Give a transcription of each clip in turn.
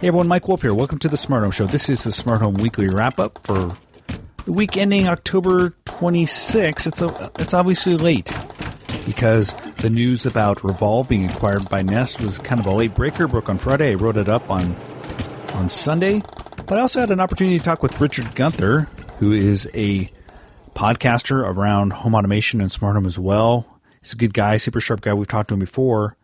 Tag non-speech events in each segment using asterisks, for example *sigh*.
Hey everyone, Mike Wolf here. Welcome to the Smart Home Show. This is the Smart Home Weekly Wrap Up for the week ending October 26. It's a, it's obviously late because the news about Revolv being acquired by Nest was kind of a late breaker. Broke on Friday. I wrote it up on on Sunday, but I also had an opportunity to talk with Richard Gunther, who is a podcaster around home automation and smart home as well. He's a good guy, super sharp guy. We've talked to him before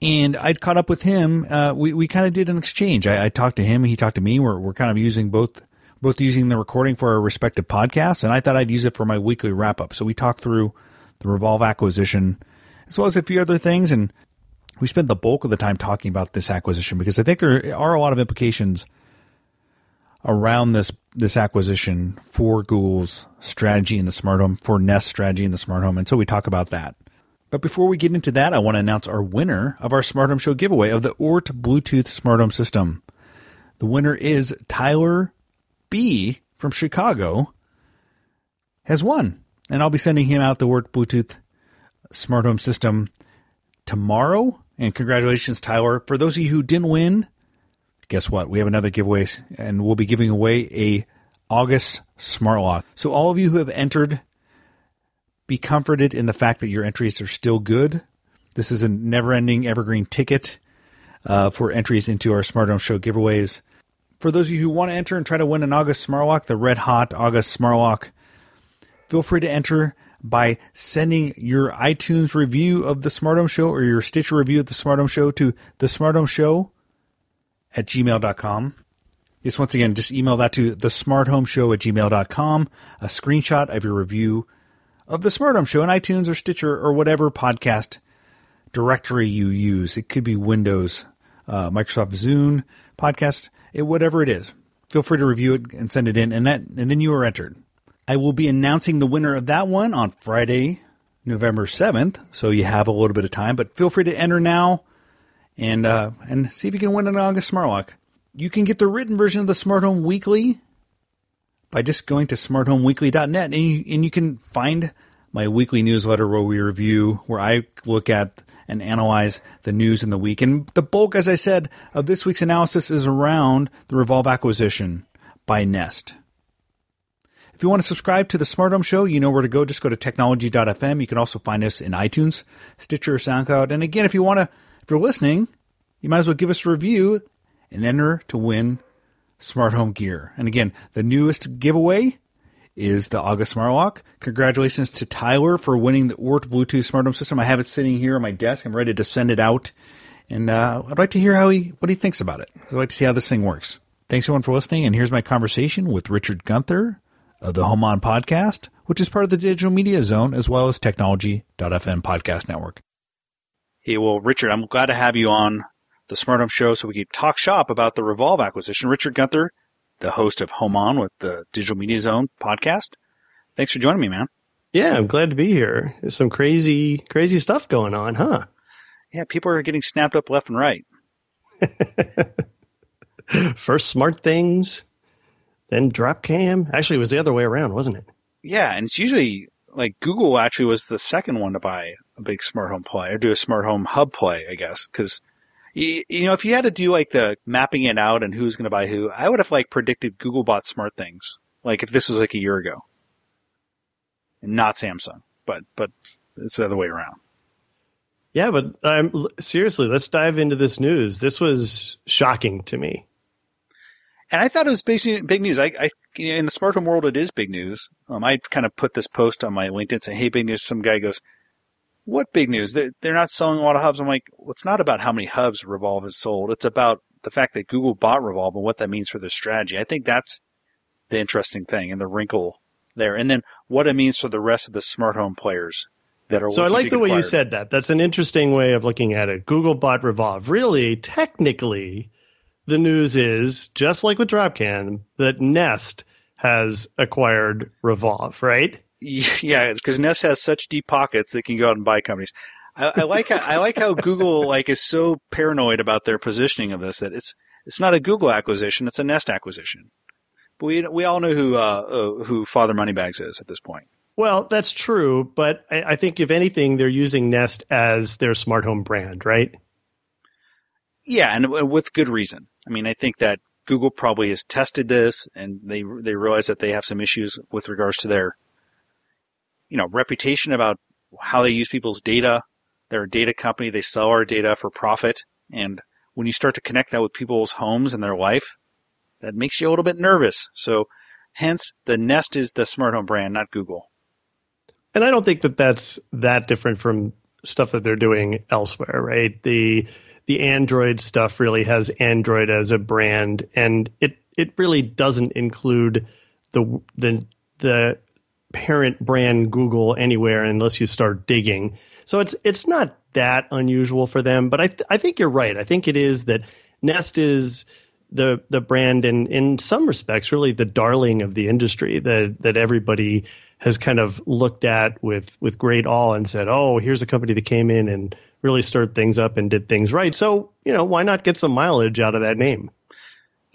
and I'd caught up with him. Uh, we we kind of did an exchange. I, I, talked to him, he talked to me. We're we're kind of using both both using the recording for our respective podcasts, and I thought I'd use it for my weekly wrap up. So we talked through the Revolv acquisition as well as a few other things, and we spent the bulk of the time talking about this acquisition because I think there are a lot of implications around this this acquisition for Google's strategy in the smart home, for Nest strategy in the smart home, and so we talk about that. But before we get into that, I want to announce our winner of our Smart Home Show giveaway of the Oort Bluetooth Smart Home System. The winner is Tyler B from Chicago. Has won, and I'll be sending him out the Oort Bluetooth Smart Home System tomorrow. And congratulations, Tyler. For those of you who didn't win, guess what? We have another giveaway, and we'll be giving away a August smart lock. So all of you who have entered be comforted in the fact that your entries are still good. This is a never ending evergreen ticket uh, for entries into our Smart Home Show giveaways. For those of you who want to enter and try to win an August Smart Lock, the red hot August Smart Lock, feel free to enter by sending your iTunes review of the Smart Home Show or your Stitcher review of the Smart Home Show to the Smart Home Show at gmail.com. Yes, once again, just email that to the Smart Home Show at gmail.com, a screenshot of your review of the Smart Home Show in iTunes or Stitcher or whatever podcast directory you use. It could be Windows, uh, Microsoft Zune podcast, it, whatever it is. Feel free to review it and send it in, and that and then you are entered. I will be announcing the winner of that one on Friday, November seventh. So you have a little bit of time, but feel free to enter now and uh, and see if you can win an August Smart Lock. You can get the written version of the Smart Home Weekly by just going to smarthomeweekly.net and you, and you can find my weekly newsletter where we review, where I look at and analyze the news in the week. And the bulk, as I said, of this week's analysis is around the Revolv acquisition by Nest. If you want to subscribe to the Smart Home Show, you know where to go. Just go to technology.fm. You can also find us in iTunes, Stitcher, SoundCloud. And again, if you want to, if you're listening, you might as well give us a review and enter to win smart home gear. And again, the newest giveaway is the August Smart Lock. Congratulations to Tyler for winning the Oort Bluetooth smart home system. I have it sitting here on my desk. I'm ready to send it out. And uh, I'd like to hear how he what he thinks about it. I'd like to see how this thing works. Thanks everyone for listening. And here's my conversation with Richard Gunther of the Home On Podcast, which is part of the Digital Media Zone as well as Technology.fm podcast network. Hey, well, Richard, I'm glad to have you on the Smart Home Show so we could talk shop about the Revolv acquisition. Richard Gunther, the host of Home On with the Digital Media Zone podcast. Thanks for joining me, man. Yeah, I'm glad to be here. There's some crazy, crazy stuff going on, huh? Yeah, people are getting snapped up left and right. *laughs* First SmartThings, then Dropcam. Actually, it was the other way around, wasn't it? Yeah, and it's usually like Google actually was the second one to buy a big smart home play or do a smart home hub play, I guess, because you, you know, if you had to do like the mapping it out and who's going to buy who, I would have like predicted Google bought SmartThings. Like if this was like a year ago, and not Samsung, but but it's the other way around. Yeah, but um, seriously, let's dive into this news. This was shocking to me, and I thought it was basically big news. I, I in the smart home world, it is big news. Um, I kind of put this post on my LinkedIn saying, "Hey, big news." Some guy goes, what big news? They're, they're not selling a lot of hubs. I'm like, well, it's not about how many hubs Revolv has sold. It's about the fact that Google bought Revolv and what that means for their strategy. I think that's the interesting thing and the wrinkle there, and then what it means for the rest of the smart home players that are. So I like the way you said that. That's an interesting way of looking at it. Google bought Revolv. Really, technically, the news is just like with Dropcam that Nest has acquired Revolv, right? *laughs* Yeah, because Nest has such deep pockets they can go out and buy companies. I, I like how, I like how Google like is so paranoid about their positioning of this that it's it's not a Google acquisition, it's a Nest acquisition. But we we all know who uh, uh, who Father Moneybags is at this point. Well, that's true, but I, I think if anything, they're using Nest as their smart home brand, right? Yeah, and with good reason. I mean, I think that Google probably has tested this, and they they realize that they have some issues with regards to their, you know, reputation about how they use people's data. They're a data company; they sell our data for profit, and when you start to connect that with people's homes and their life, that makes you a little bit nervous. So, hence, the Nest is the smart home brand, not Google. And I don't think that that's that different from stuff that they're doing elsewhere, right? The the Android stuff really has Android as a brand, and it it really doesn't include the the the parent brand Google anywhere unless you start digging. So it's it's not that unusual for them, but I th- I think you're right. I think it is that Nest is the the brand and in some respects really the darling of the industry that that everybody has kind of looked at with with great awe and said, "Oh, here's a company that came in and really stirred things up and did things right." So, you know, why not get some mileage out of that name?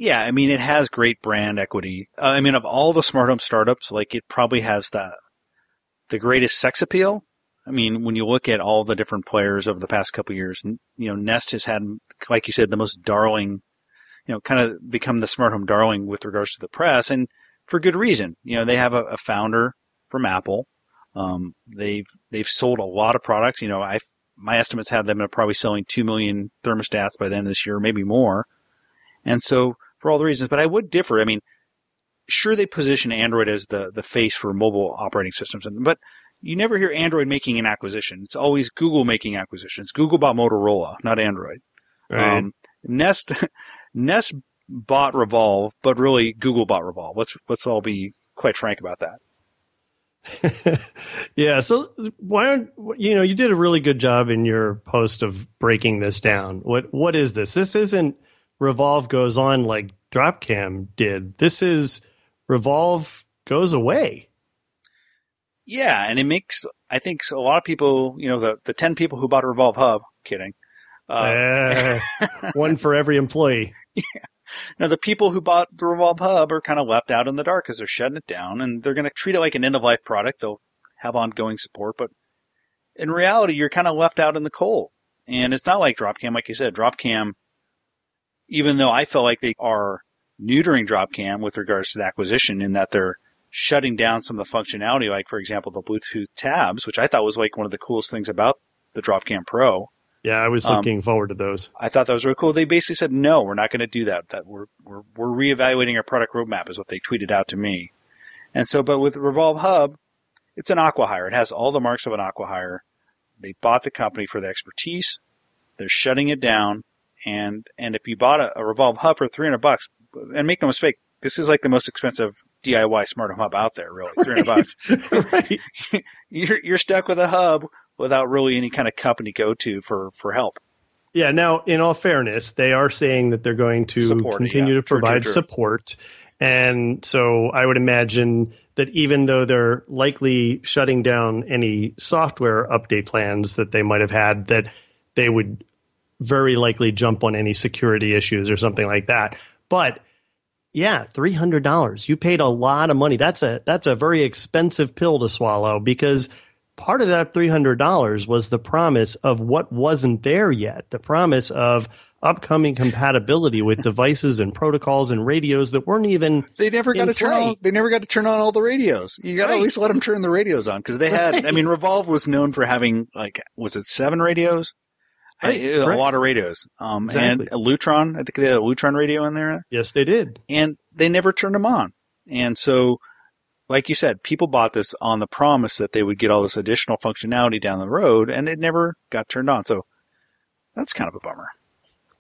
Yeah, I mean, it has great brand equity. Uh, I mean, of all the smart home startups, like it probably has the the greatest sex appeal. I mean, when you look at all the different players over the past couple years, you know, Nest has had, like you said, the most darling, you know, kind of become the smart home darling with regards to the press, and for good reason. You know, they have a, a founder from Apple. Um, they've they've sold a lot of products. You know, I my estimates have them probably selling two million thermostats by the end of this year, maybe more. And so, for all the reasons, but I would differ. I mean, sure, they position Android as the, the face for mobile operating systems, but you never hear Android making an acquisition. It's always Google making acquisitions. Google bought Motorola, not Android. Um, Nest, *laughs* Nest bought Revolv, but really Google bought Revolv. Let's, let's all be quite frank about that. *laughs* yeah. So why don't you know you did a really good job in your post of breaking this down. What what is this? This isn't Revolv goes on like Dropcam did. This is Revolv goes away. Yeah, and it makes I think a lot of people, you know, the the ten people who bought a Revolv Hub, kidding. Uh, Uh, one for every employee. *laughs* now the people who bought the Revolv Hub are kind of left out in the dark because they're shutting it down, and they're going to treat it like an end of life product. They'll have ongoing support, but in reality, you're kind of left out in the cold. And it's not like Dropcam, like you said. Dropcam, even though I feel like they are neutering Dropcam with regards to the acquisition, in that they're shutting down some of the functionality, like for example the Bluetooth tabs, which I thought was like one of the coolest things about the Dropcam Pro. Yeah, I was Um, looking forward to those. I thought that was really cool. They basically said, no, we're not going to do that. That we're, we're, we're reevaluating our product roadmap is what they tweeted out to me. And so, but with Revolv Hub, it's an acqui-hire. It has all the marks of an acqui-hire. They bought the company for the expertise. They're shutting it down. And, and if you bought a, a Revolv Hub for 300 bucks, and make no mistake, this is like the most expensive DIY smart home hub out there, really. *laughs* 300 bucks. right. *laughs* You're, you're stuck with a hub without really any kind of company go to for, for help. Yeah. Now, in all fairness, they are saying that they're going to Support continue yeah. to True, true, provide true. support. And so I would imagine that even though they're likely shutting down any software update plans that they might have had, that they would very likely jump on any security issues or something like that. But yeah, three hundred dollars. You paid a lot of money. That's a that's a very expensive pill to swallow because part of that three hundred dollars was the promise of what wasn't there yet. The promise of upcoming compatibility with *laughs* devices and protocols and radios that weren't even They never got to turn on. They never got to turn on all the radios. You got to Right. at least let them turn the radios on because they had. I mean, Revolv was known for having like was it seven radios? I- Right, a lot of radios. Um, Exactly. and a Lutron. I think they had a Lutron radio in there, yes, they did. and they never turned them on. And so, like you said, people bought this on the promise that they would get all this additional functionality down the road, and it never got turned on. So that's kind of a bummer.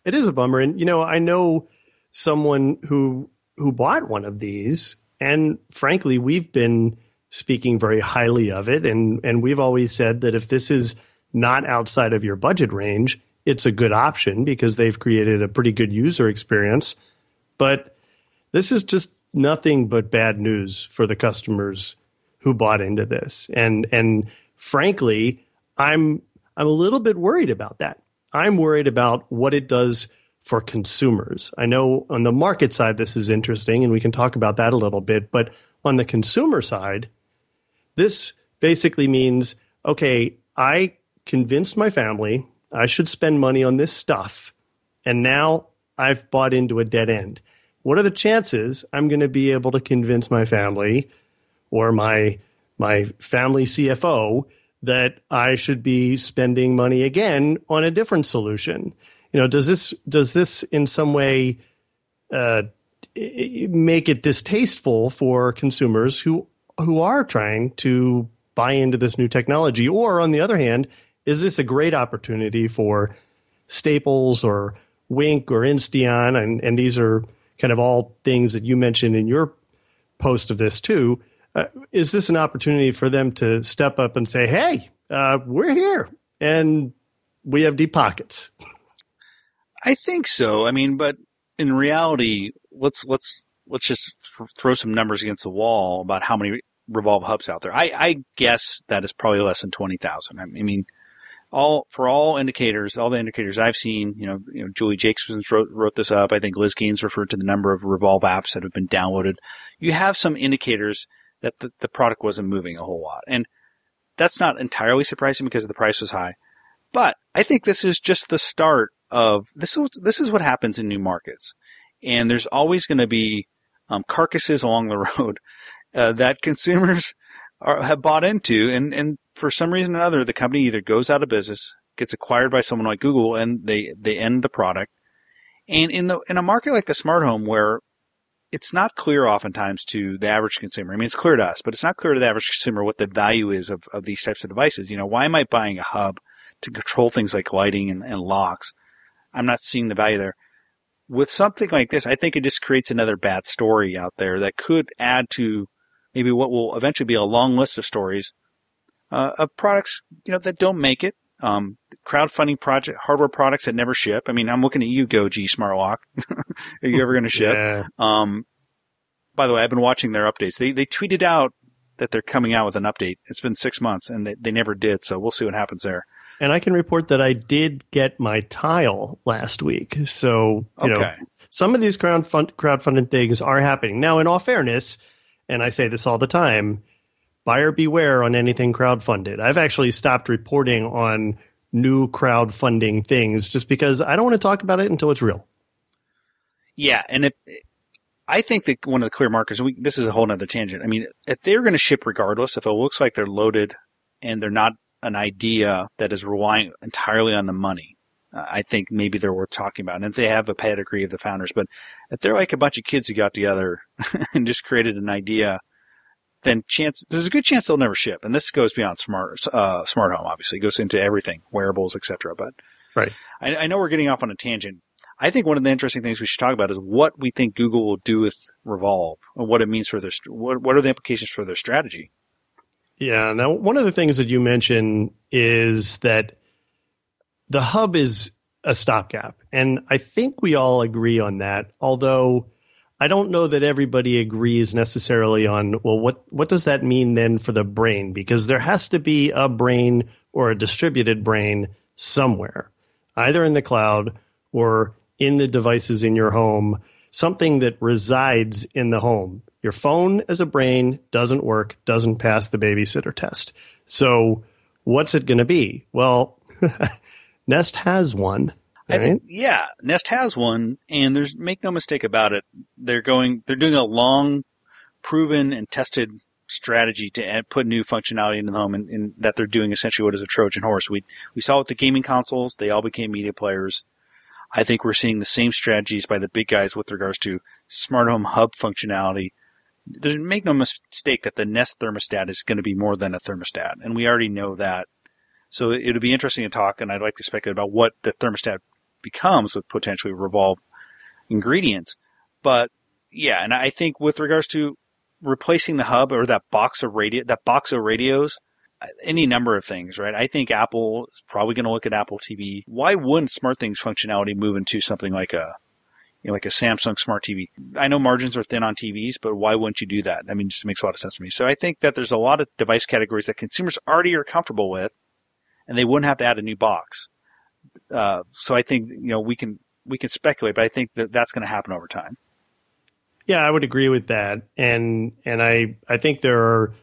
It is a bummer, and you know, I know someone who who bought one of these, and frankly, we've been speaking very highly of it. And, and we've always said that if this is not outside of your budget range, it's a good option because they've created a pretty good user experience. But this is just nothing but bad news for the customers who bought into this. And and frankly, I'm I'm a little bit worried about that. I'm worried about what it does for consumers. I know on the market side this is interesting and we can talk about that a little bit, but on the consumer side, this basically means okay, I convinced my family I should spend money on this stuff and now I've bought into a dead end. What are the chances I'm going to be able to convince my family or my my family CFO that I should be spending money again on a different solution? You know, does this does this in some way uh, make it distasteful for consumers who who are trying to buy into this new technology? Or on the other hand, is this a great opportunity for Staples or Wink or Insteon? And, and these are kind of all things that you mentioned in your post of this too. Uh, is this an opportunity for them to step up and say, "Hey, uh, we're here and we have deep pockets"? I think so. I mean, but in reality, let's let's let's just throw some numbers against the wall about how many Revolv hubs out there. I, I guess that is probably less than twenty thousand. I mean, all for all indicators, all the indicators I've seen, you know, you know, Julie Jacobson wrote, wrote this up. I think Liz Gannes referred to the number of Revolv apps that have been downloaded. You have some indicators that the, the product wasn't moving a whole lot, and that's not entirely surprising because the price was high. But I think this is just the start of this. Is, this is what happens in new markets, and there's always going to be um, carcasses along the *laughs* road uh, that consumers are, have bought into, and and for some reason or another, the company either goes out of business, gets acquired by someone like Google, and they, they end the product. And in the in a market like the smart home, where it's not clear oftentimes to the average consumer. I mean, it's clear to us, but it's not clear to the average consumer what the value is of, of these types of devices. You know, why am I buying a hub to control things like lighting and, and locks? I'm not seeing the value there. With something like this, I think it just creates another bad story out there that could add to maybe what will eventually be a long list of stories uh, of products, you know, that don't make it. Um, crowdfunding project hardware products that never ship. I mean, I'm looking at you, Goji Smart Lock. *laughs* Are you ever going to ship? Yeah. Um, by the way, I've been watching their updates. They they tweeted out that they're coming out with an update. It's been six months and they, they never did. So we'll see what happens there. And I can report that I did get my tile last week. So, you Okay. know, some of these crowdfund, crowdfunded things are happening. Now, in all fairness, and I say this all the time, buyer beware on anything crowdfunded. I've actually stopped reporting on new crowdfunding things just because I don't want to talk about it until it's real. Yeah, and if I think that one of the clear markers, we, this is a whole nother tangent. I mean, if they're going to ship regardless, if it looks like they're loaded and they're not an idea that is relying entirely on the money, uh, I think maybe they're worth talking about. And if they have a pedigree of the founders, but if they're like a bunch of kids who got together *laughs* and just created an idea, then chance there's a good chance they'll never ship. And this goes beyond smart uh, smart home, obviously, it goes into everything, wearables, etc. But Right. I, I know we're getting off on a tangent. I think one of the interesting things we should talk about is what we think Google will do with Revolv and what it means for their what what are the implications for their strategy. Yeah. Now, one of the things that you mentioned is that the hub is a stopgap. And I think we all agree on that, although I don't know that everybody agrees necessarily on, well, what, what does that mean then for the brain? Because there has to be a brain or a distributed brain somewhere, either in the cloud or in the devices in your home, something that resides in the home. Your phone as a brain doesn't work, doesn't pass the babysitter test. So what's it going to be? Well, *laughs* Nest has one. I think, yeah, Nest has one, and there's make no mistake about it. They're going, they're doing a long, proven and tested strategy to add, put new functionality into the home, and, and that they're doing essentially what is a Trojan horse. We we saw with the gaming consoles; they all became media players. I think we're seeing the same strategies by the big guys with regards to smart home hub functionality. There's, make no mistake that the Nest thermostat is going to be more than a thermostat, and we already know that. So it'll be interesting to talk, and I'd like to speculate about what the thermostat becomes with potentially Revolv ingredients. But yeah, and I think with regards to replacing the hub or that box of radio, that box of radios, uh, any number of things, right? I think Apple is probably going to look at Apple TV. Why wouldn't SmartThings functionality move into something like a, you know, like a Samsung Smart TV? I know margins are thin on TVs, but why wouldn't you do that? I mean, it just makes a lot of sense to me. So I think that there's a lot of device categories that consumers already are comfortable with, and they wouldn't have to add a new box. Uh, so I think you know we can we can speculate, but I think that that's going to happen over time. Yeah, I would agree with that, and and I I think there are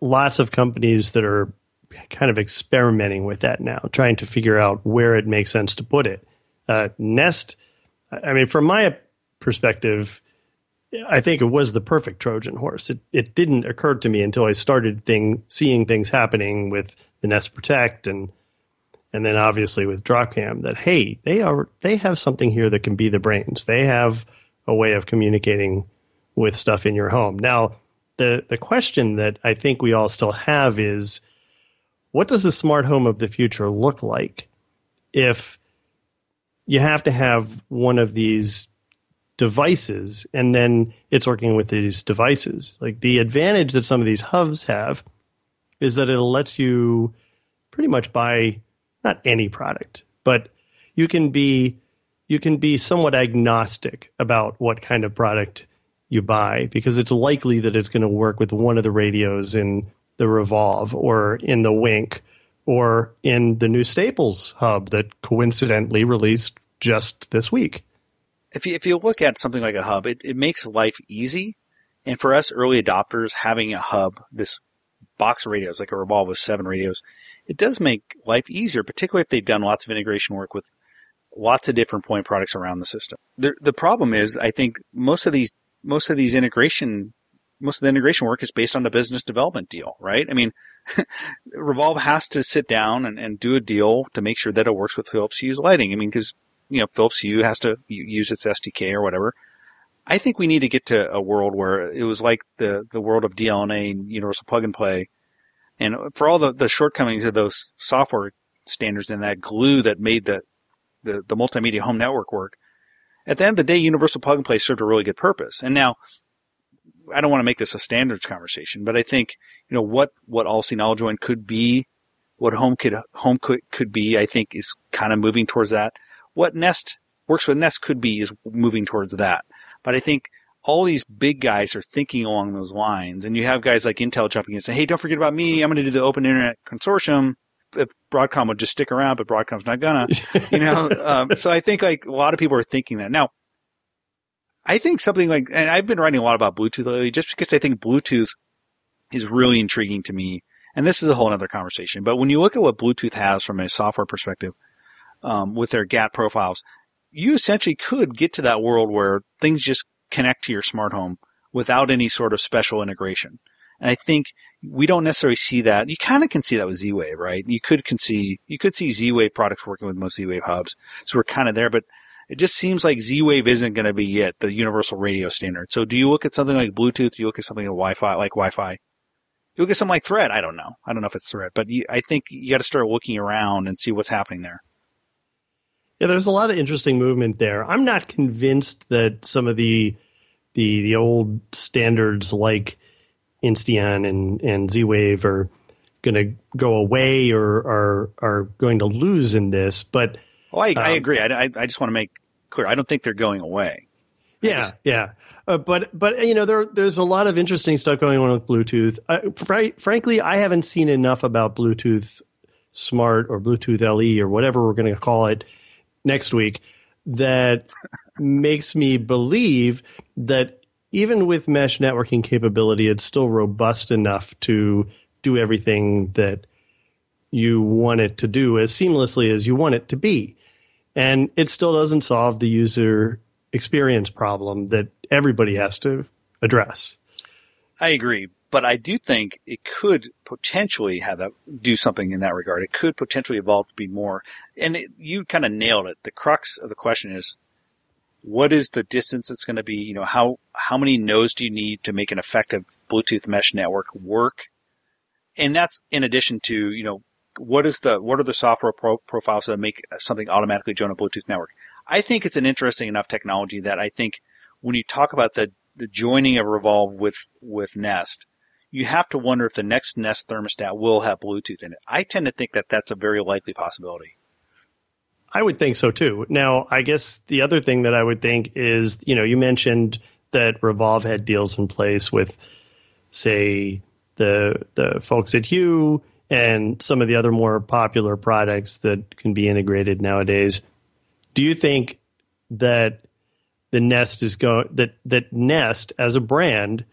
lots of companies that are kind of experimenting with that now, trying to figure out where it makes sense to put it. Uh, Nest, I mean, from my perspective, I think it was the perfect Trojan horse. It it didn't occur to me until I started thing seeing things happening with the Nest Protect and and then obviously with Dropcam that hey, they are they have something here that can be the brains. They have a way of communicating with stuff in your home. Now, the the question that I think we all still have is what does the smart home of the future look like if you have to have one of these devices and then it's working with these devices. Like the advantage that some of these hubs have is that it lets you pretty much buy not any product, but you can be you can be somewhat agnostic about what kind of product you buy because it's likely that it's going to work with one of the radios in the Revolv or in the Wink or in the new Staples hub that coincidentally released just this week. If you, if you look at something like a hub, it, it makes life easy. And for us early adopters, having a hub, this box of radios, like a Revolv with seven radios, it does make life easier, particularly if they've done lots of integration work with lots of different point products around the system. The, the problem is, I think most of these, most of these integration, most of the integration work is based on a business development deal, right? I mean, *laughs* Revolv has to sit down and, and do a deal to make sure that it works with Philips Hue's lighting. I mean, because, you know, Philips Hue has to use its SDK or whatever. I think we need to get to a world where it was like the, the world of DLNA and universal plug and play. And for all the, the shortcomings of those software standards and that glue that made the the, the multimedia home network work. At the end of the day, universal plug and play served a really good purpose. And now, I don't want to make this a standards conversation, but I think, you know, what, what All-C Knowledge could be, what home could, home could, could be, I think is kind of moving towards that. What Nest works with Nest could be is moving towards that. But I think all these big guys are thinking along those lines. And you have guys like Intel jumping in and saying, Hey, don't forget about me. I'm going to do the open internet consortium if Broadcom would just stick around, but Broadcom's not gonna, *laughs* you know. um, so I think like a lot of people are thinking that now. I think something like, and I've been writing a lot about Bluetooth lately, just because I think Bluetooth is really intriguing to me. And this is a whole other conversation. But when you look at what Bluetooth has from a software perspective, um, with their GATT profiles, you essentially could get to that world where things just connect to your smart home without any sort of special integration. And I think we don't necessarily see that. You kind of can see that with Z-Wave, right? You could can see you could see Z-Wave products working with most Z-Wave hubs, so we're kind of there. But it just seems like Z-Wave isn't going to be yet the universal radio standard. So do you look at something like Bluetooth? Do you look at something like Wi-Fi, like Wi-Fi? You look at something like Thread. I don't know. I don't know if it's Thread, but you, I think you got to start looking around and see what's happening there. Yeah, there's a lot of interesting movement there. I'm not convinced that some of the the the old standards like Insteon and, and Z Wave are going to go away or are are going to lose in this. But oh, I, um, I agree. I, I just want to make clear. I don't think they're going away. Yeah, just, yeah. Uh, but but you know there there's a lot of interesting stuff going on with Bluetooth. Uh, fr- frankly, I haven't seen enough about Bluetooth Smart or Bluetooth LE or whatever we're going to call it next week that makes me believe that even with mesh networking capability, it's still robust enough to do everything that you want it to do as seamlessly as you want it to be. And it still doesn't solve the user experience problem that everybody has to address. I agree, but I do think it could potentially have that do something in that regard. It could potentially evolve to be more. And it, you kind of nailed it. The crux of the question is what is the distance it's going to be? You know, how, how many nodes do you need to make an effective Bluetooth mesh network work? And that's in addition to, you know, what is the, what are the software pro- profiles that make something automatically join a Bluetooth network? I think it's an interesting enough technology that I think when you talk about the, the joining of Revolv with with Nest, you have to wonder if the next Nest thermostat will have Bluetooth in it. I tend to think that that's a very likely possibility. I would think so too. Now, I guess the other thing that I would think is, you know, you mentioned that Revolv had deals in place with, say, the the folks at Hue and some of the other more popular products that can be integrated nowadays. Do you think that the Nest is going that that Nest as a brand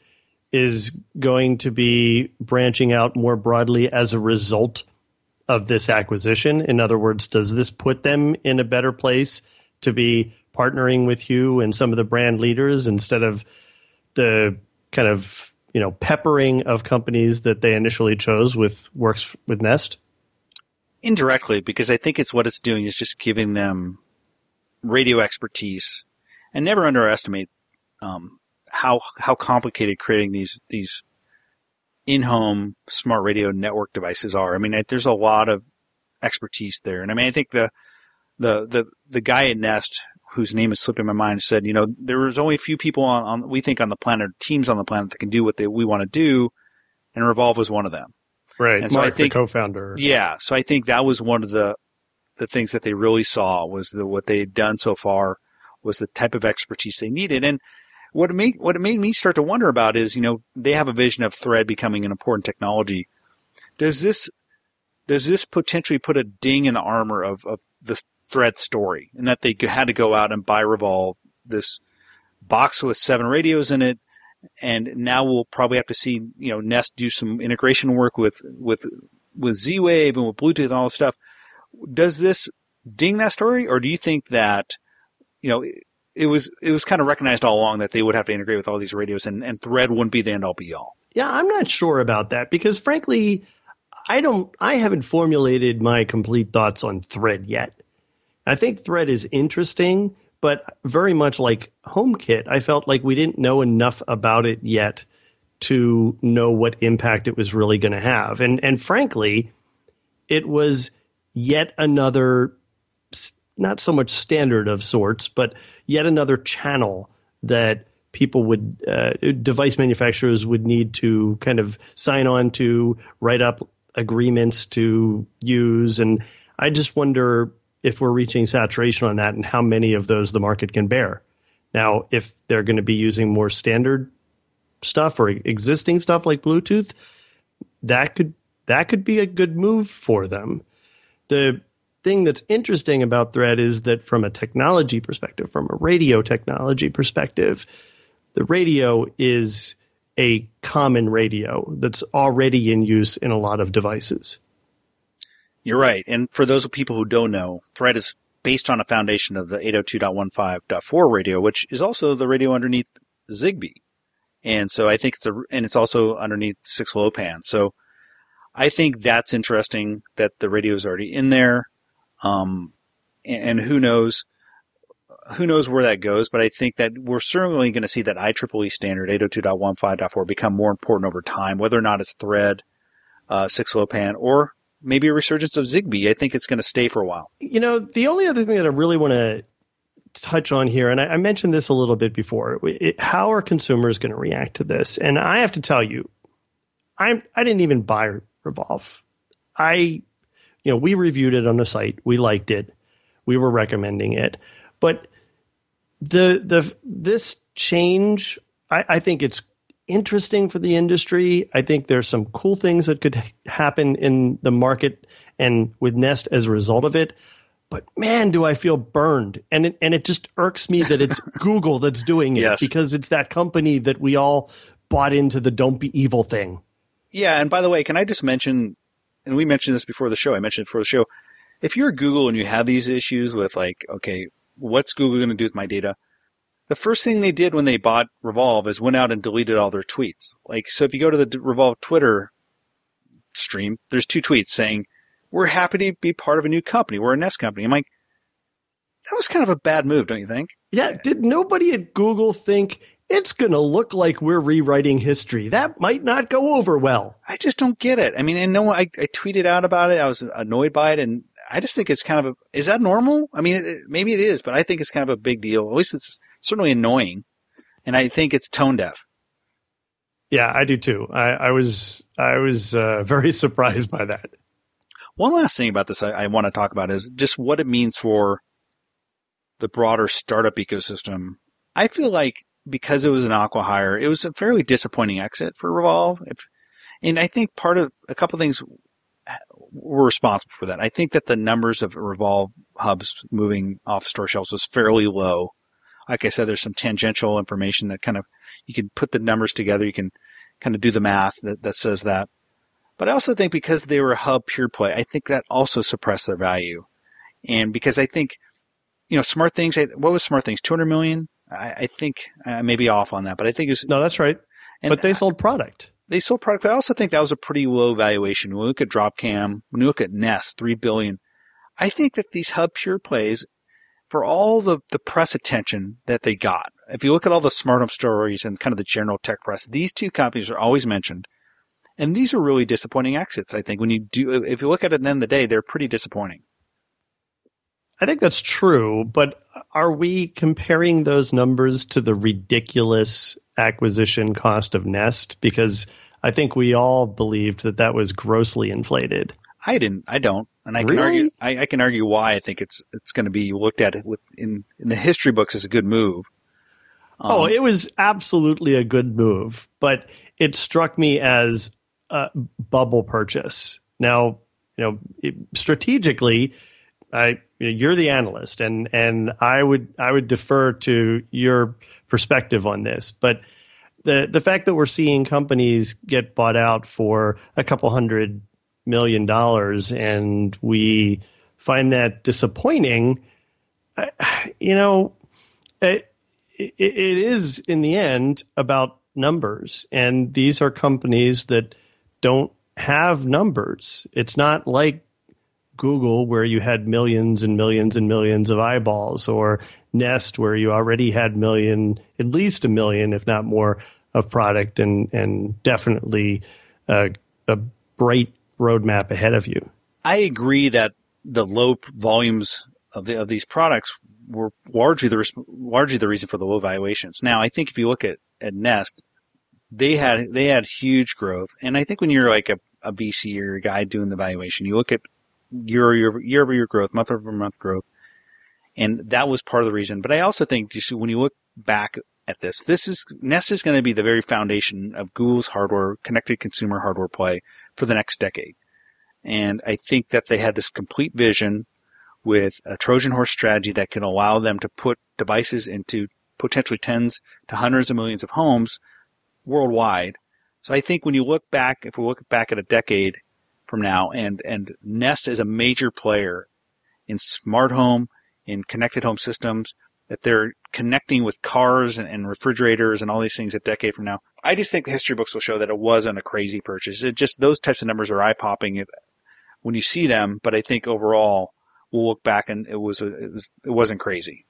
is going to be branching out more broadly as a result of this acquisition? In other words, does this put them in a better place to be partnering with Hue and some of the brand leaders instead of the kind of you know peppering of companies that they initially chose with works with Nest? Indirectly, because I think it's what it's doing is just giving them radio expertise, and never underestimate um, how how complicated creating these these in-home smart radio network devices are. I mean, there's a lot of expertise there, and I mean, I think the the the the guy at Nest whose name has slipped in my mind said, you know, there's only a few people on, on we think on the planet, teams on the planet that can do what they, we want to do, and Revolv was one of them. Right. And Mark, so I think the co-founder. Yeah. So I think that was one of the the things that they really saw was the what they had done so far was the type of expertise they needed. And what it made what it made me start to wonder about is, you know, they have a vision of thread becoming an important technology. Does this does this potentially put a ding in the armor of, of the thread story and that they had to go out and buy Revolv, this box with seven radios in it. And now we'll probably have to see, you know, Nest do some integration work with, with, with Z-Wave and with Bluetooth and all this stuff. Does this ding that story or do you think that, you know, it was, it was kind of recognized all along that they would have to integrate with all these radios and, and thread wouldn't be the end all be all? Yeah, I'm not sure about that because frankly, I don't, I haven't formulated my complete thoughts on thread yet. I think Thread is interesting, but very much like HomeKit, I felt like we didn't know enough about it yet to know what impact it was really going to have. And and frankly, it was yet another not so much standard of sorts, but yet another channel that people would uh, device manufacturers would need to kind of sign on to, write up agreements to use, and I just wonder if we're reaching saturation on that and how many of those the market can bear. Now, if they're going to be using more standard stuff or existing stuff like Bluetooth, that could that could be a good move for them. The thing that's interesting about Thread is that from a technology perspective, from a radio technology perspective, the radio is a common radio that's already in use in a lot of devices. You're right. And for those people who don't know, Thread is based on a foundation of the 802.15.4 radio, which is also the radio underneath Zigbee. And so I think it's a, and it's also underneath 6LoWPAN. So I think that's interesting that the radio is already in there. Um, and, and who knows, who knows where that goes, but I think that we're certainly going to see that IEEE standard 802.15.4 become more important over time, whether or not it's Thread, uh, 6LoWPAN, or maybe a resurgence of Zigbee. I think it's going to stay for a while. You know, the only other thing that I really want to touch on here, and I, I mentioned this a little bit before, it, how are consumers going to react to this? And I have to tell you, I I didn't even buy Revolv. I, you know, we reviewed it on the site. We liked it. We were recommending it, but the the this change, I, I think it's interesting for the industry. I think there's some cool things that could happen in the market and with Nest as a result of it. But man, do I feel burned. And it, and it just irks me that it's *laughs* Google that's doing it yes. because it's that company that we all bought into the don't be evil thing. Yeah. And by the way, can I just mention, and we mentioned this before the show, I mentioned it before the show. If you're Google and you have these issues with like, okay, what's Google going to do with my data? the first thing they did when they bought Revolv is went out and deleted all their tweets. Like, so if you go to the Revolv Twitter stream, there's two tweets saying, we're happy to be part of a new company. We're a Nest company. I'm like, that was kind of a bad move, don't you think? Yeah. Did nobody at Google think it's going to look like we're rewriting history? That might not go over well. I just don't get it. I mean, and no, I, I tweeted out about it. I was annoyed by it. And I just think it's kind of a, is that normal? I mean, it, maybe it is, but I think it's kind of a big deal. At least it's certainly annoying. and I think it's tone deaf. Yeah, I do too. I, I was I was uh, *laughs* very surprised by that. One last thing about this I, I want to talk about is just what it means for the broader startup ecosystem. I feel like because it was an acqui-hire, it was a fairly disappointing exit for Revolv. And I think part of a couple of things were responsible for that. I think that the numbers of Revolv hubs moving off store shelves was fairly low. Like I said, there's some tangential information that kind of you can put the numbers together. You can kind of do the math that, that says that. But I also think because they were a hub pure play, I think that also suppressed their value. And because I think, you know, SmartThings, what was SmartThings? 200 million? I, I think I may be off on that, but I think it's. No, that's right. but they sold product they sold product, but I also think that was a pretty low valuation. When we look at Dropcam, when you look at Nest, three billion, I think that these hub pure plays, for all the, the press attention that they got, if you look at all the smart home stories and kind of the general tech press, these two companies are always mentioned. And these are really disappointing exits. I think when you do, if you look at it at the end of the day, they're pretty disappointing. I think that's true, but are we comparing those numbers to the ridiculous acquisition cost of Nest? Because I think we all believed that that was grossly inflated. I didn't. I don't, and I really? can argue. I, I, can argue why I think it's it's going to be looked at with in in the history books as a good move. Um, oh, it was absolutely a good move, but it struck me as a bubble purchase. Now, you know, it, strategically, I you're the analyst, and and I would I would defer to your perspective on this. But the the fact that we're seeing companies get bought out for a couple hundred million dollars, and we find that disappointing, you know, it, it, it is in the end about numbers, and these are companies that don't have numbers. It's not like Google, where you had millions and millions and millions of eyeballs, or Nest, where you already had million, at least a million, if not more, of product, and and definitely a, a bright roadmap ahead of you. I agree that the low volumes of the, of these products were largely the largely the reason for the low valuations. Now, I think if you look at, at Nest, they had they had huge growth, and I think when you're like a, a VC or a guy doing the valuation, you look at year year year over year growth, month over month growth, and that was part of the reason. But I also think just when you look back at this, this is Nest is going to be the very foundation of Google's hardware, connected consumer hardware play for the next decade. And I think that they had this complete vision with a Trojan horse strategy that can allow them to put devices into potentially tens to hundreds of millions of homes worldwide. So I think when you look back, if we look back at a decade, from now, and and Nest is a major player in smart home, in connected home systems. That they're connecting with cars and, and refrigerators and all these things a decade from now. I just think the history books will show that it wasn't a crazy purchase. It just those types of numbers are eye popping when you see them. But I think overall, we'll look back and it was it was it wasn't crazy.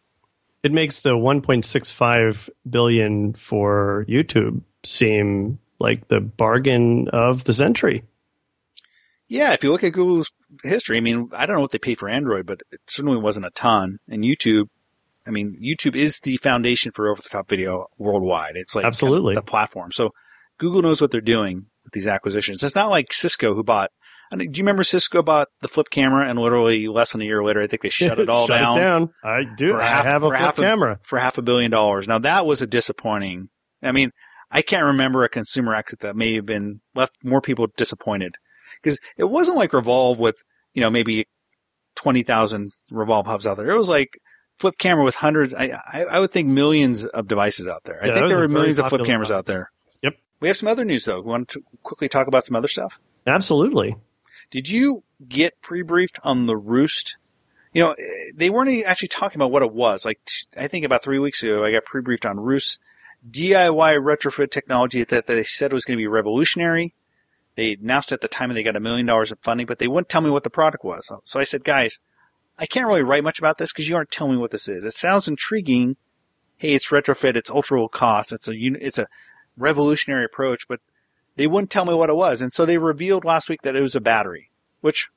It makes the 1.65 billion for YouTube seem like the bargain of the century. Yeah, if you look at Google's history, I mean, I don't know what they paid for Android, but it certainly wasn't a ton. And YouTube, I mean, YouTube is the foundation for over-the-top video worldwide. It's like absolutely kind of the platform. So Google knows what they're doing with these acquisitions. It's not like Cisco who bought. I mean, do you remember Cisco bought the flip camera and literally less than a year later, I think they *laughs* shut it all shut down. It down. I do. I half, have a flip camera for half a billion dollars. Now that was a disappointing. I mean, I can't remember a consumer exit that may have been left more people disappointed because it wasn't like Revolv with you know maybe twenty thousand Revolv hubs out there. It was like flip camera with hundreds. I, I, I would think millions of devices out there. I Yeah, think there were millions of flip cameras out there. Yep. We have some other news though. We want to quickly talk about some other stuff. Absolutely. Did you get pre-briefed on the Roost? You know, they weren't actually talking about what it was. Like, I think about three weeks ago, I got pre-briefed on Roost's DIY retrofit technology that they said was going to be revolutionary. They announced at the time they got a million dollars of funding, but they wouldn't tell me what the product was. So I said, guys, I can't really write much about this because you aren't telling me what this is. It sounds intriguing. Hey, it's retrofit. It's ultra low cost. It's a it's a revolutionary approach, but they wouldn't tell me what it was. And so they revealed last week that it was a battery, which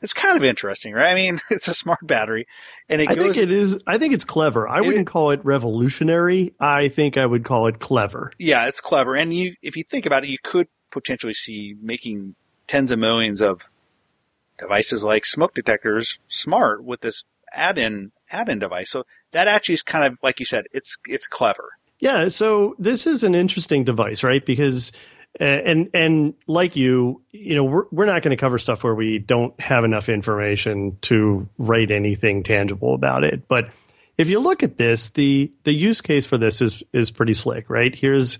It's kind of interesting, right? I mean, *laughs* it's a smart battery, and it I goes. think it is. I think it's clever. I It wouldn't call it revolutionary. I think I would call it clever. yeah, it's clever, and you, if you think about it, you could potentially see making tens of millions of devices like smoke detectors smart with this add-in add-in device. So that actually is kind of like you said, it's it's clever. Yeah, so this is an interesting device, right? Because uh, and and like you, you know, we're we're not going to cover stuff where we don't have enough information to write anything tangible about it. But if you look at this, the the use case for this is is pretty slick, right? Here's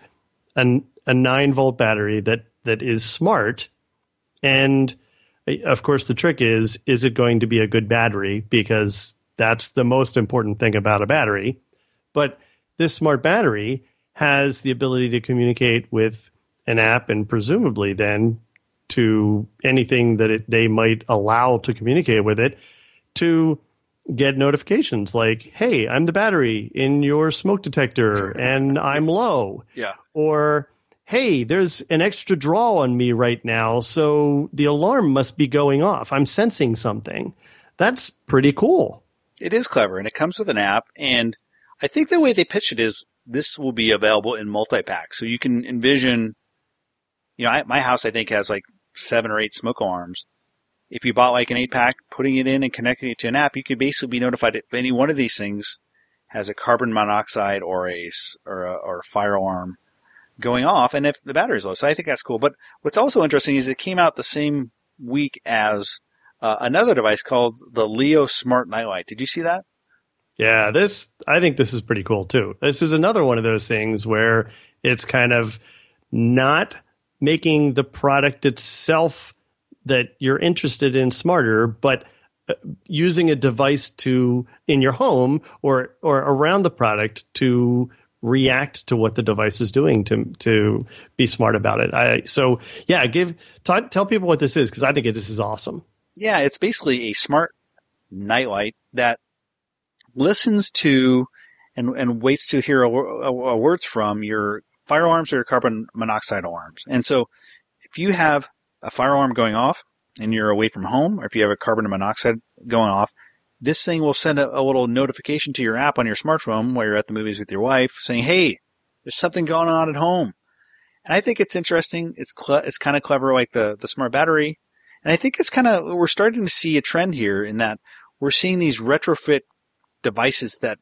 an a 9 volt battery that that is smart and uh, of course the trick is is it going to be a good battery because that's the most important thing about a battery. But this smart battery has the ability to communicate with an app and presumably then to anything that it, they might allow to communicate with it to get notifications like, hey, I'm the battery in your smoke detector and *laughs* I'm low. Yeah. Or, hey, there's an extra draw on me right now, so the alarm must be going off. I'm sensing something. That's pretty cool. It is clever, and it comes with an app. And I think the way they pitch it is this will be available in multi-pack, so you can envision. You know, I, my house I think has like seven or eight smoke alarms. If you bought like an eight pack, putting it in and connecting it to an app, you could basically be notified if any one of these things has a carbon monoxide or a or a, or a going off, and if the battery's low. So I think that's cool. But what's also interesting is it came out the same week as uh, another device called the Leeo Smart Nightlight. Did you see that? Yeah, this I think this is pretty cool too. This is another one of those things where it's kind of not making the product itself that you're interested in smarter, but uh, using a device to in your home or or around the product to react to what the device is doing to to be smart about it. I so yeah, give t- tell people what this is because I think this is awesome. Yeah, it's basically a smart nightlight that listens to and, and waits to hear a, a, a words from your firearms or your carbon monoxide alarms. And so if you have a fire alarm going off and you're away from home, or if you have a carbon monoxide going off, this thing will send a, a little notification to your app on your smartphone while you're at the movies with your wife saying, Hey, there's something going on at home. And I think it's interesting. It's it's kind of clever, like the the smart battery. And I think it's kind of we're starting to see a trend here in that we're seeing these retrofit devices that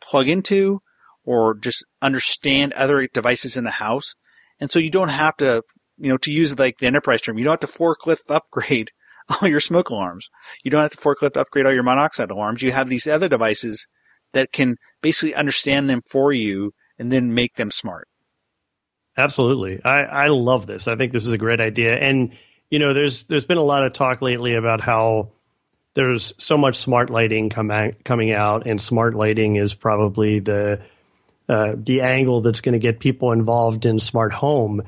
plug into or just understand other devices in the house. And so you don't have to, you know, to use like the enterprise term, you don't have to forklift upgrade *laughs* all your smoke alarms. You don't have to forklift upgrade all your monoxide alarms. You have these other devices that can basically understand them for you and then make them smart. Absolutely. I, I love this. I think this is a great idea. And, you know, there's there's been a lot of talk lately about how there's so much smart lighting coming coming out, and smart lighting is probably the uh, the angle that's going to get people involved in smart home.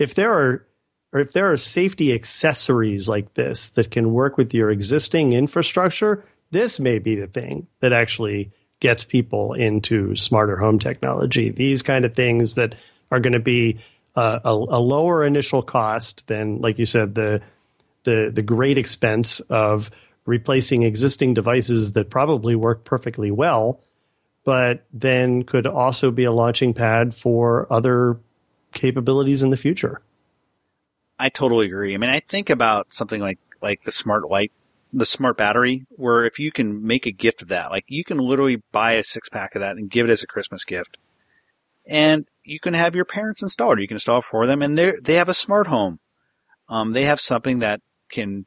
If there are or if there are safety accessories like this that can work with your existing infrastructure, this may be the thing that actually gets people into smarter home technology. These kind of things that are going to be uh, a, a lower initial cost than, like you said, the the the great expense of replacing existing devices that probably work perfectly well, but then could also be a launching pad for other capabilities in the future. I totally agree. I mean, I think about something like like the smart light, the smart battery, where if you can make a gift of that, like you can literally buy a six pack of that and give it as a Christmas gift, and you can have your parents install it. You can install it for them, and they they have a smart home. Um, they have something that can,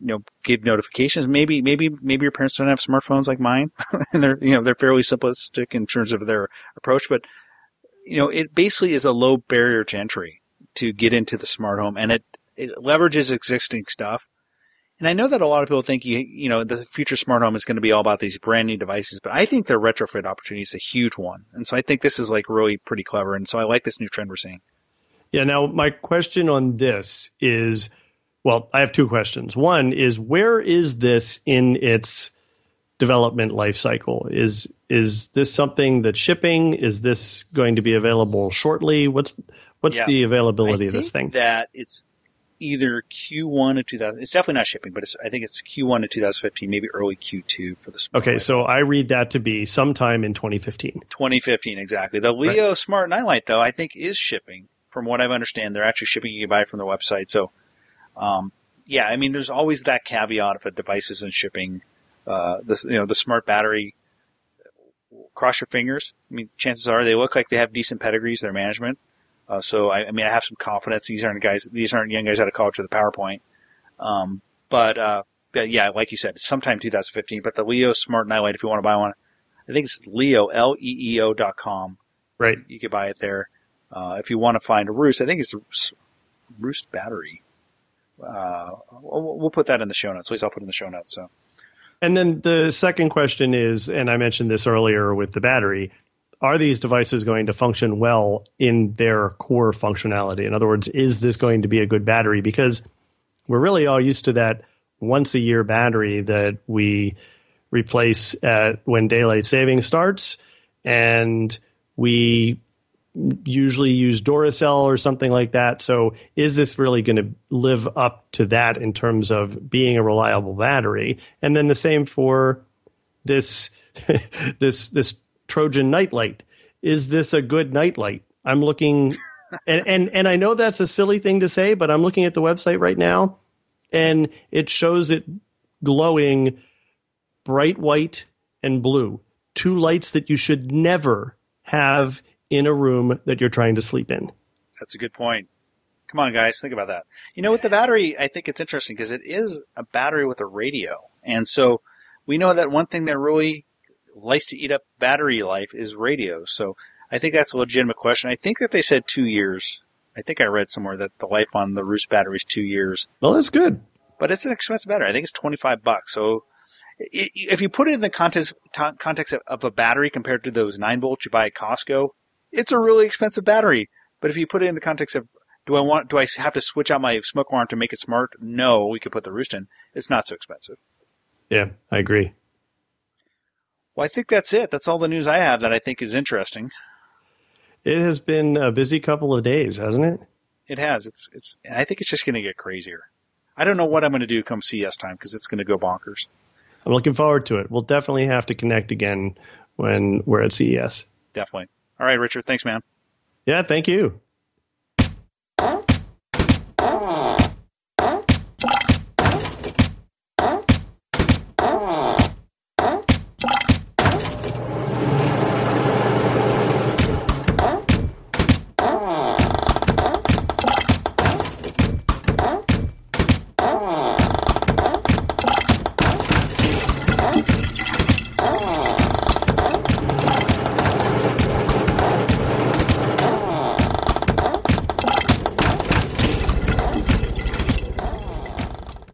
you know, give notifications. Maybe maybe maybe your parents don't have smartphones like mine, *laughs* and they're you know they're fairly simplistic in terms of their approach, but you know it basically is a low barrier to entry to get into the smart home and it, it leverages existing stuff. And I know that a lot of people think you, you know, the future smart home is going to be all about these brand new devices, but I think the retrofit opportunity is a huge one. And so I think this is like really pretty clever. And so I like this new trend we're seeing. Yeah. Now, my question on this is well, I have two questions. One is where is this in its development life cycle? Is is this something that's shipping? Is this going to be available shortly? What's what's Yeah. the availability I of this think thing? That it's either Q1 of 2000. It's definitely not shipping, but it's, I think it's Q1 of 2015, maybe early Q2 for the smart Okay, so I read that to be sometime in 2015. 2015 exactly. The Leeo Smart Nightlight though, I think is shipping. From what I understand, they're actually shipping. You can buy it from their website. So, um, yeah, I mean, there's always that caveat if a device isn't shipping. Uh, the you know the smart battery. Cross your fingers. I mean, chances are they look like they have decent pedigrees. Their management. Uh, so I, I mean, I have some confidence. These aren't guys. These aren't young guys out of college with a PowerPoint. Um, but, uh, but yeah, like you said, it's sometime 2015. But the Leeo Smart Nightlight, if you want to buy one, I think it's Leeo L E E O dot com. Right. You can buy it there. Uh, if you want to find a Roost, I think it's Roost battery. Uh, we'll, we'll put that in the show notes. At least I'll put it in the show notes. So And then the second question is, and I mentioned this earlier with the battery, are these devices going to function well in their core functionality? In other words, is this going to be a good battery? Because we're really all used to that once a year battery that we replace at when daylight saving starts, and we usually use Duracell or something like that. So is this really going to live up to that in terms of being a reliable battery? And then the same for this *laughs* this this Trojan nightlight. Is this a good nightlight? I'm looking and, and and I know that's a silly thing to say, but I'm looking at the website right now and it shows it glowing bright white and blue. Two lights that you should never have in a room that you're trying to sleep in. that's a good point. Come on, guys, think about that. You know, with the battery, I think it's interesting because it is a battery with a radio, and so we know that one thing that really likes to eat up battery life is radio. So I think that's a legitimate question. I think that they said two years. I think I read somewhere that the life on the Roost battery is two years. Well, that's good. but it's an expensive battery. I think it's 25 bucks. So if you put it in the context, context of, of a battery compared to those 9 volts you buy at Costco, it's a really expensive battery. But if you put it in the context of, do I want, do I have to switch out my smoke alarm to make it smart? No, we could put the roost in. It's not so expensive. Yeah, I agree. Well, I think that's it. That's all the news I have that I think is interesting. It has been a busy couple of days, hasn't it? It has. It's, it's, and I think it's just going to get crazier. I don't know what I'm going to do come CES time because it's going to go bonkers. I'm looking forward to it. We'll definitely have to connect again when we're at CES. Definitely. All right, Richard. Thanks, man. Yeah, thank you.